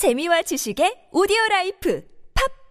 재미와 지식의 오디오 라이프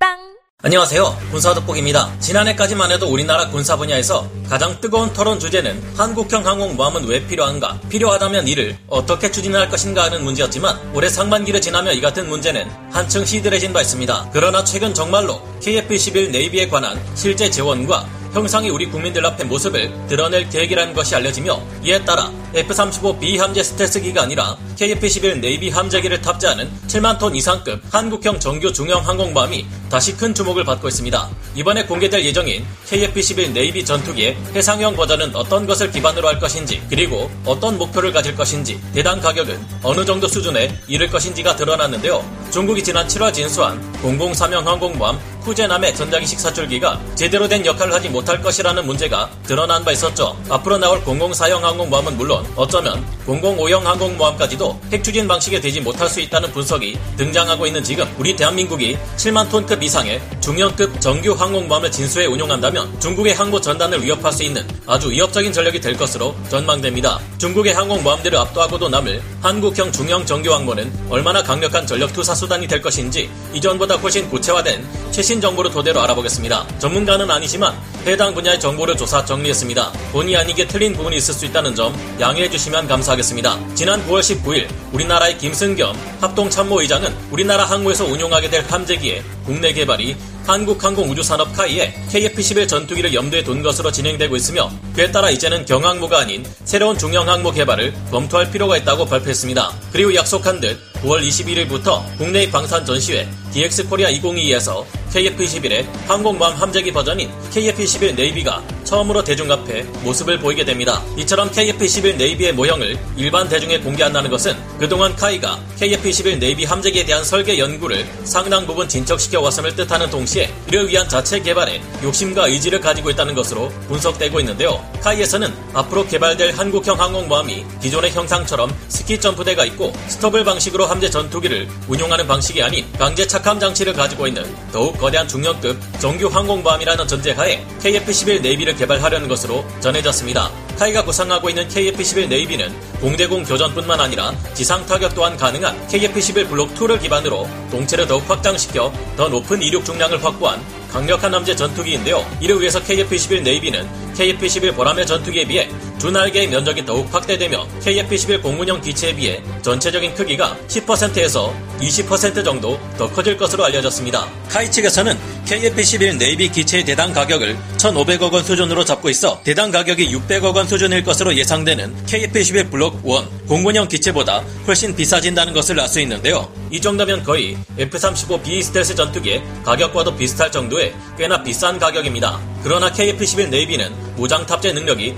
팟빵 안녕하세요. 군사덕복입니다. 지난해까지만 해도 우리나라 군사 분야에서 가장 뜨거운 토론 주제는 한국형 항공모함은 왜 필요한가, 필요하다면 이를 어떻게 추진할 것인가 하는 문제였지만 올해 상반기를 지나며 이 같은 문제는 한층 시들해진 바 있습니다. 그러나 최근 정말로 KF-21 Navy에 관한 실제 제원과 형상이 우리 국민들 앞에 모습을 드러낼 계획이라는 것이 알려지며 이에 따라 F-35B 함재 스텔스기가 아니라 KF-21 Navy 함재기를 탑재하는 7만 톤 이상급 한국형 정규 중형 항공모함이 다시 큰 주목을 받고 있습니다. 이번에 공개될 예정인 KF-11 네이비 전투기의 해상형 버전은 어떤 것을 기반으로 할 것인지 그리고 어떤 목표를 가질 것인지 대당 가격은 어느 정도 수준에 이를 것인지가 드러났는데요. 중국이 지난 7월 진수한 003형 항공모함 후제남의 전자기식 사출기가 제대로 된 역할을 하지 못할 것이라는 문제가 드러난 바 있었죠. 앞으로 나올 004형 항공모함은 물론 어쩌면 005형 항공모함까지도 핵 추진 방식에 되지 못할 수 있다는 분석이 등장하고 있는 지금 우리 대한민국이 7만 톤급 이상의 중형급 정규 항공모함을 진수해 운용한다면 중국의 항모 전단을 위협할 수 있는 아주 위협적인 전력이 될 것으로 전망됩니다. 중국의 항공모함들을 압도하고도 남을 한국형 중형 정규 항모는 얼마나 강력한 전력 투사 수단이 될 것인지 이전보다 훨씬 구체화된 최신 정보를 토대로 알아보겠습니다. 전문가는 아니지만 해당 분야의 정보를 조사 정리했습니다. 본의 아니게 틀린 부분이 있을 수 있다는 점 양해해 주시면 감사하겠습니다. 지난 9월 19일 우리나라의 김승겸 합동참모의장은 우리나라 항모에서 운용하게 될 함재기의 국내 개발이 한국항공우주산업 카이에 KF-11 전투기를 염두에 둔 것으로 진행되고 있으며 그에 따라 이제는 경항모가 아닌 새로운 중형항모 개발을 검토할 필요가 있다고 발표했습니다. 그리고 약속한 듯 9월 21일부터 국내의 방산 전시회 DX 코리아 2022에서 KF-21의 항공모함 함재기 버전인 KF-21 Navy가 처음으로 대중 앞에 모습을 보이게 됩니다. 이처럼 KF-21 Navy의 모형을 일반 대중에 공개한다는 것은 그동안 KAI가 KF-21 Navy 함재기에 대한 설계 연구를 상당 부분 진척시켜 왔음을 뜻하는 동시에 이를 위한 자체 개발에 욕심과 의지를 가지고 있다는 것으로 분석되고 있는데요. KAI에서는 앞으로 개발될 한국형 항공모함이 기존의 형상처럼 스키 점프대가 있고 STOVL 방식으로 함재 전투기를 운용하는 방식이 아닌 강제 착함 장치를 가지고 있는 더욱 거대한 중형급 정규 항공모함이라는 전제하에 KF-11 네이비를 개발하려는 것으로 전해졌습니다. 카이가 구상하고 있는 KF-11 네이비는 공대공 교전뿐만 아니라 지상 타격 또한 가능한 KF-11 블록 2를 기반으로 동체를 더욱 확장시켜 더 높은 이륙 중량을 확보한 강력한 함재 전투기인데요. 이를 위해서 KF-11 네이비는 KF-11 보라매 전투기에 비해 주날개의 면적이 더욱 확대되며 KF-11 공군용 기체에 비해 전체적인 크기가 10%에서 20% 정도 더 커질 것으로 알려졌습니다. KAI 측에서는 KF-21 Navy 기체의 대당 가격을 1,500억 원 수준으로 잡고 있어 대당 가격이 600억 원 수준일 것으로 예상되는 KF-21 블록 1 공군용 기체보다 훨씬 비싸진다는 것을 알 수 있는데요. 이 정도면 거의 F-35B 스텔스 전투기의 가격과도 비슷할 정도의 꽤나 비싼 가격입니다. 그러나 KF-21 Navy는 무장 탑재 능력이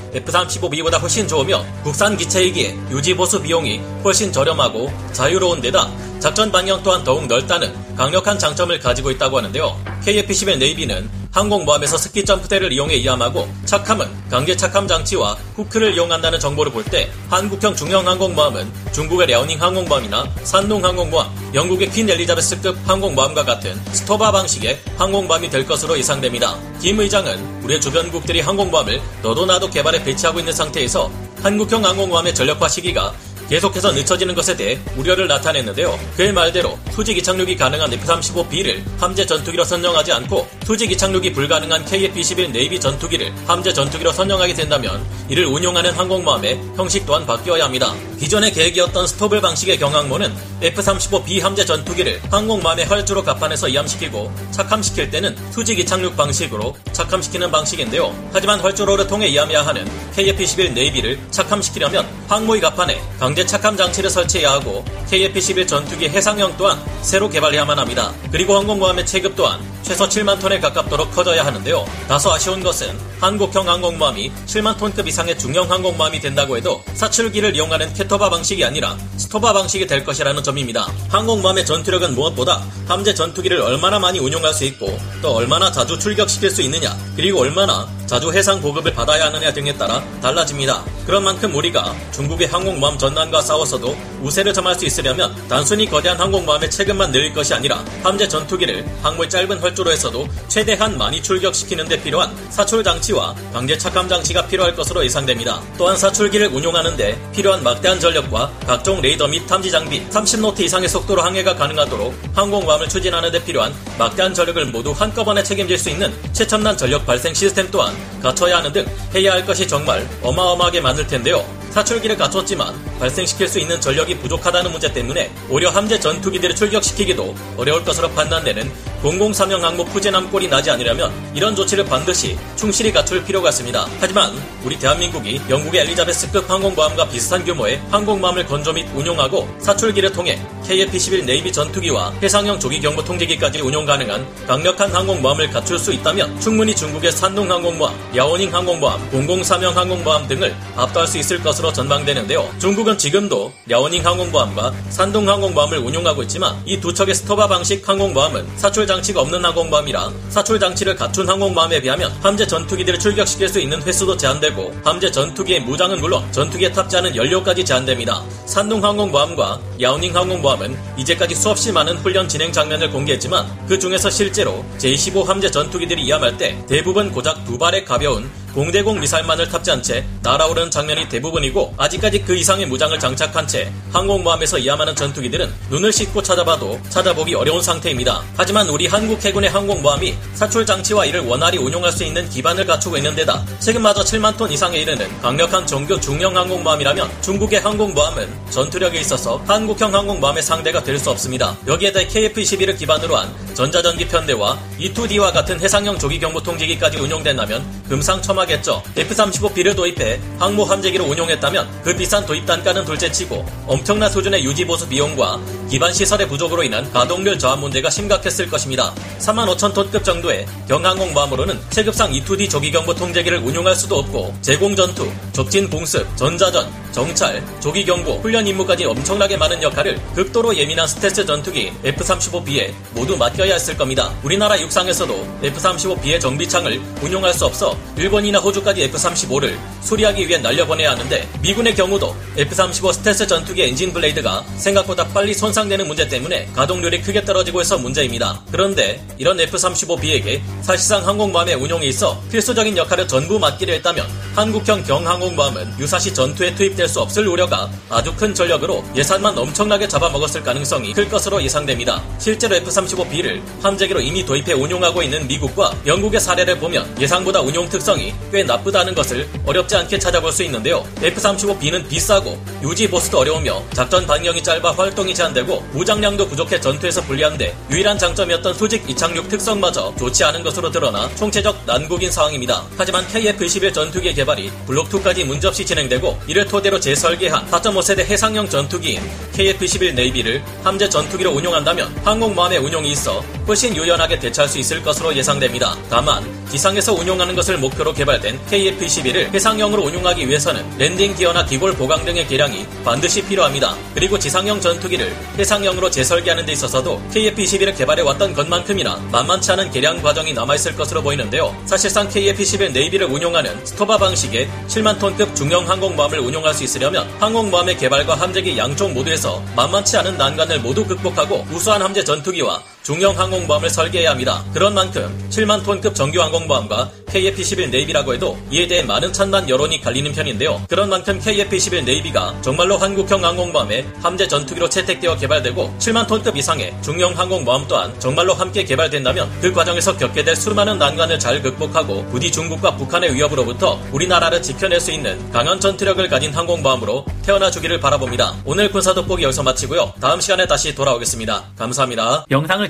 F-35B보다 훨씬 좋으며 국산 기체이기에 유지 보수 비용이 훨씬 저렴하고 자유로운 데다 작전 반경 또한 더욱 넓다는 강력한 장점을 가지고 있다고 하는데요. KF-21 Navy는 항공모함에서 스키 점프대를 이용해 이함하고 착함은 강제 착함 장치와 후크를 이용한다는 정보를 볼 때 한국형 중형 항공모함은 중국의 랴오닝 항공모함이나 산둥 항공모함, 영국의 퀸 엘리자베스급 항공모함과 같은 STOBAR 방식의 항공모함이 될 것으로 예상됩니다. 김 의장은 우리의 주변국들이 항공모함을 너도 나도 개발해 배치하고 있는 상태에서 한국형 항공모함의 전력화 시기가 계속해서 늦춰지는 것에 대해 우려를 나타냈는데요. 그의 말대로 수직 이착륙이 가능한 F-35B를 함재 전투기로 선정하지 않고 수직 이착륙이 불가능한 KF-21 Navy 전투기를 함재 전투기로 선정하게 된다면 이를 운용하는 항공모함의 형식 또한 바뀌어야 합니다. 기존의 계획이었던 STOVL 방식의 경항모는 F-35B 함재 전투기를 항공모함의 활주로 갑판에서 이함시키고 착함시킬 때는 수직 이착륙 방식으로 착함시키는 방식인데요. 하지만 활주로를 통해 이함해야 하는 KF-21 네이비를 착함시키려면 항모의 갑판에 강제 착함 장치를 설치해야 하고 KF-11 전투기 해상형 또한 새로 개발해야만 합니다. 그리고 항공모함의 체급 또한 최소 7만 톤에 가깝도록 커져야 하는데요. 다소 아쉬운 것은 한국형 항공모함이 7만 톤급 이상의 중형 항공모함이 된다고 해도 사출기를 이용하는 캐토바 방식이 아니라 스토바 방식이 될 것이라는 점입니다. 항공모함의 전투력은 무엇보다 함재 전투기를 얼마나 많이 운용할 수 있고 또 얼마나 자주 출격시킬 수 있느냐 그리고 얼마나 자주 해상 보급을 받아야 하느냐 등에 따라 달라집니다. 그런 만큼 우리가 중국의 항공모함 전단과 싸워서도 우세를 점할 수 있으려면 단순히 거대한 항공모함의 체급만 늘릴 것이 아니라 함재 전투기를 항모의 짧은 활주로 에서도 최대한 많이 출격시키는 데 필요한 사출 장치와 강제 착함 장치가 필요할 것으로 예상됩니다. 또한 사출기를 운용하는 데 필요한 막대한 전력과 각종 레이더 및 탐지 장비, 30노트 이상의 속도로 항해가 가능하도록 항공모함을 추진하는 데 필요한 막대한 전력을 모두 한꺼번에 책임질 수 있는 최첨단 전력 발생 시스템 또한 갖춰야 하는 등 해야 할 것이 정말 어마어마하게 많을 텐데요. 사출기를 갖췄지만 발생시킬 수 있는 전력이 부족하다는 문제 때문에 오히려 함재 전투기들을 출격시키기도 어려울 것으로 판단되는 공공삼형 항모 푸젠함 꼴이 나지 않으려면 이런 조치를 반드시 충실히 갖출 필요가 있습니다. 하지만 우리 대한민국이 영국의 엘리자베스급 항공모함과 비슷한 규모의 항공모함을 건조 및 운용하고 사출기를 통해 KF-21 Navy 전투기와 해상형 조기경보 통제기까지 운용 가능한 강력한 항공모함을 갖출 수 있다면 충분히 중국의 산둥 항공모함, 랴오닝 항공모함, 공공삼형 항공모함 등을 압도할 수 있을 것으로 전망되는데요. 중국은 지금도 랴오닝 항공모함과 산둥 항공모함을 운용하고 있지만 이 두 척의 STOBAR 방식 항공모함은 사출 장치가 없는 항공모함이라 사출 장치를 갖춘 항공모함에 비하면 함재 전투기들을 출격시킬 수 있는 횟수도 제한되고 함재 전투기의 무장은 물론 전투기에 탑재하는 연료까지 제한됩니다. 산둥 항공모함과 야오닝 항공모함은 이제까지 수없이 많은 훈련 진행 장면을 공개했지만 그 중에서 실제로 제25 함재 전투기들이 이함할 때 대부분 고작 두 발의 가벼운 공대공 미사일만을 탑재한 채 날아오르는 장면이 대부분이고 아직까지 그 이상의 무장을 장착한 채 항공모함에서 이함하는 전투기들은 눈을 씻고 찾아봐도 찾아보기 어려운 상태입니다. 하지만 우리 한국 해군의 항공모함이 사출 장치와 이를 원활히 운용할 수 있는 기반을 갖추고 있는 데다 최근마저 7만 톤 이상에 이르는 강력한 정규 중형 항공모함이라면 중국의 항공모함은 전투력에 있어서 한국형 항공모함의 상대가 될 수 없습니다. 여기에 대해 KF-21을 기반으로 한 전자전기 편대와 E2D와 같은 해상형 조기경보 통제기까지 운용된다면 금상첨화 겠죠. F-35B를 도입해 항모 함재기로 운용했다면 그 비싼 도입 단가는 둘째치고 엄청난 수준의 유지 보수 비용과 기반 시설의 부족으로 인한 가동률 저하 문제가 심각했을 것입니다. 3만 5천 톤급 정도의 경항공모함으로는 체급상 E2D 조기경보 통제기를 운용할 수도 없고 제공전투, 적진 공습, 전자전, 정찰, 조기경보, 훈련 임무까지 엄청나게 많은 역할을 극도로 예민한 스텔스 전투기 F-35B에 모두 맡겨야 했을 겁니다. 우리나라 육상에서도 F-35B의 정비창을 운용할 수 없어 일본이 나 호주까지 F-35를 수리하기 위해 날려보내야 하는데 미군의 경우도 F-35 스텔스 전투기 엔진 blade가 생각보다 빨리 손상되는 문제 때문에 가동률이 크게 떨어지고 있어 문제입니다. 그런데 이런 F-35B에게 사실상 항공모함의 운용에 있어 필수적인 역할을 전부 맡기려 했다면 한국형 경항공모함은 유사시 전투에 투입될 수 없을 우려가 아주 큰 전력으로 예산만 엄청나게 잡아먹었을 가능성이 클 것으로 예상됩니다. 실제로 F-35B를 함재기로 이미 도입해 운용하고 있는 미국과 영국의 사례를 보면 예상보다 운용 특성이 꽤 나쁘다는 것을 어렵지 않게 찾아볼 수 있는데요. F-35B는 비싸고 유지 보수도 어려우며 작전 반경이 짧아 활동이 제한되고 무장량도 부족해 전투에서 불리한데 유일한 장점이었던 수직 이착륙 특성마저 좋지 않은 것으로 드러나 총체적 난국인 상황입니다. 하지만 KF-21 전투기의 개발이 블록2까지 문제없이 진행되고 이를 토대로 재설계한 4.5세대 해상형 전투기인 KF-21 Navy를 함재 전투기로 운용한다면 항공모함의 운용에 있어 훨씬 유연하게 대처할 수 있을 것으로 예상됩니다. 다만 지상에서 운용하는 것을 목표로 개발 된 KF-21을 해상형으로 운용하기 위해서는 랜딩 기어나 기골 보강 등의 개량이 반드시 필요합니다. 그리고 지상형 전투기를 해상형으로 재설계하는 데 있어서도 KF-21을 개발해 왔던 것만큼이나 만만치 않은 개량 과정이 남아있을 것으로 보이는데요. 사실상 KF-21 Navy를 운용하는 STOBAR 방식의 7만 톤급 중형 항공모함을 운용할 수 있으려면 항공모함의 개발과 함재기 양쪽 모두에서 만만치 않은 난관을 모두 극복하고 우수한 함재 전투기와 중형 항공모함을 설계해야 합니다. 그런 만큼 7만 톤급 정규 항공모함과 KF-21 네이비라고 해도 이에 대해 많은 찬반 여론이 갈리는 편인데요. 그런 만큼 KF-21 네이비가 정말로 한국형 항공모함의 함재 전투기로 채택되어 개발되고 7만 톤급 이상의 중형 항공모함 또한 정말로 함께 개발된다면 그 과정에서 겪게 될 수많은 난관을 잘 극복하고 부디 중국과 북한의 위협으로부터 우리나라를 지켜낼 수 있는 강한 전투력을 가진 항공모함으로 태어나 주기를 바라봅니다. 오늘 군사 돋보기 여기서 마치고요. 다음 시간에 다시 돌아오겠습니다. 감사합니다. 영상을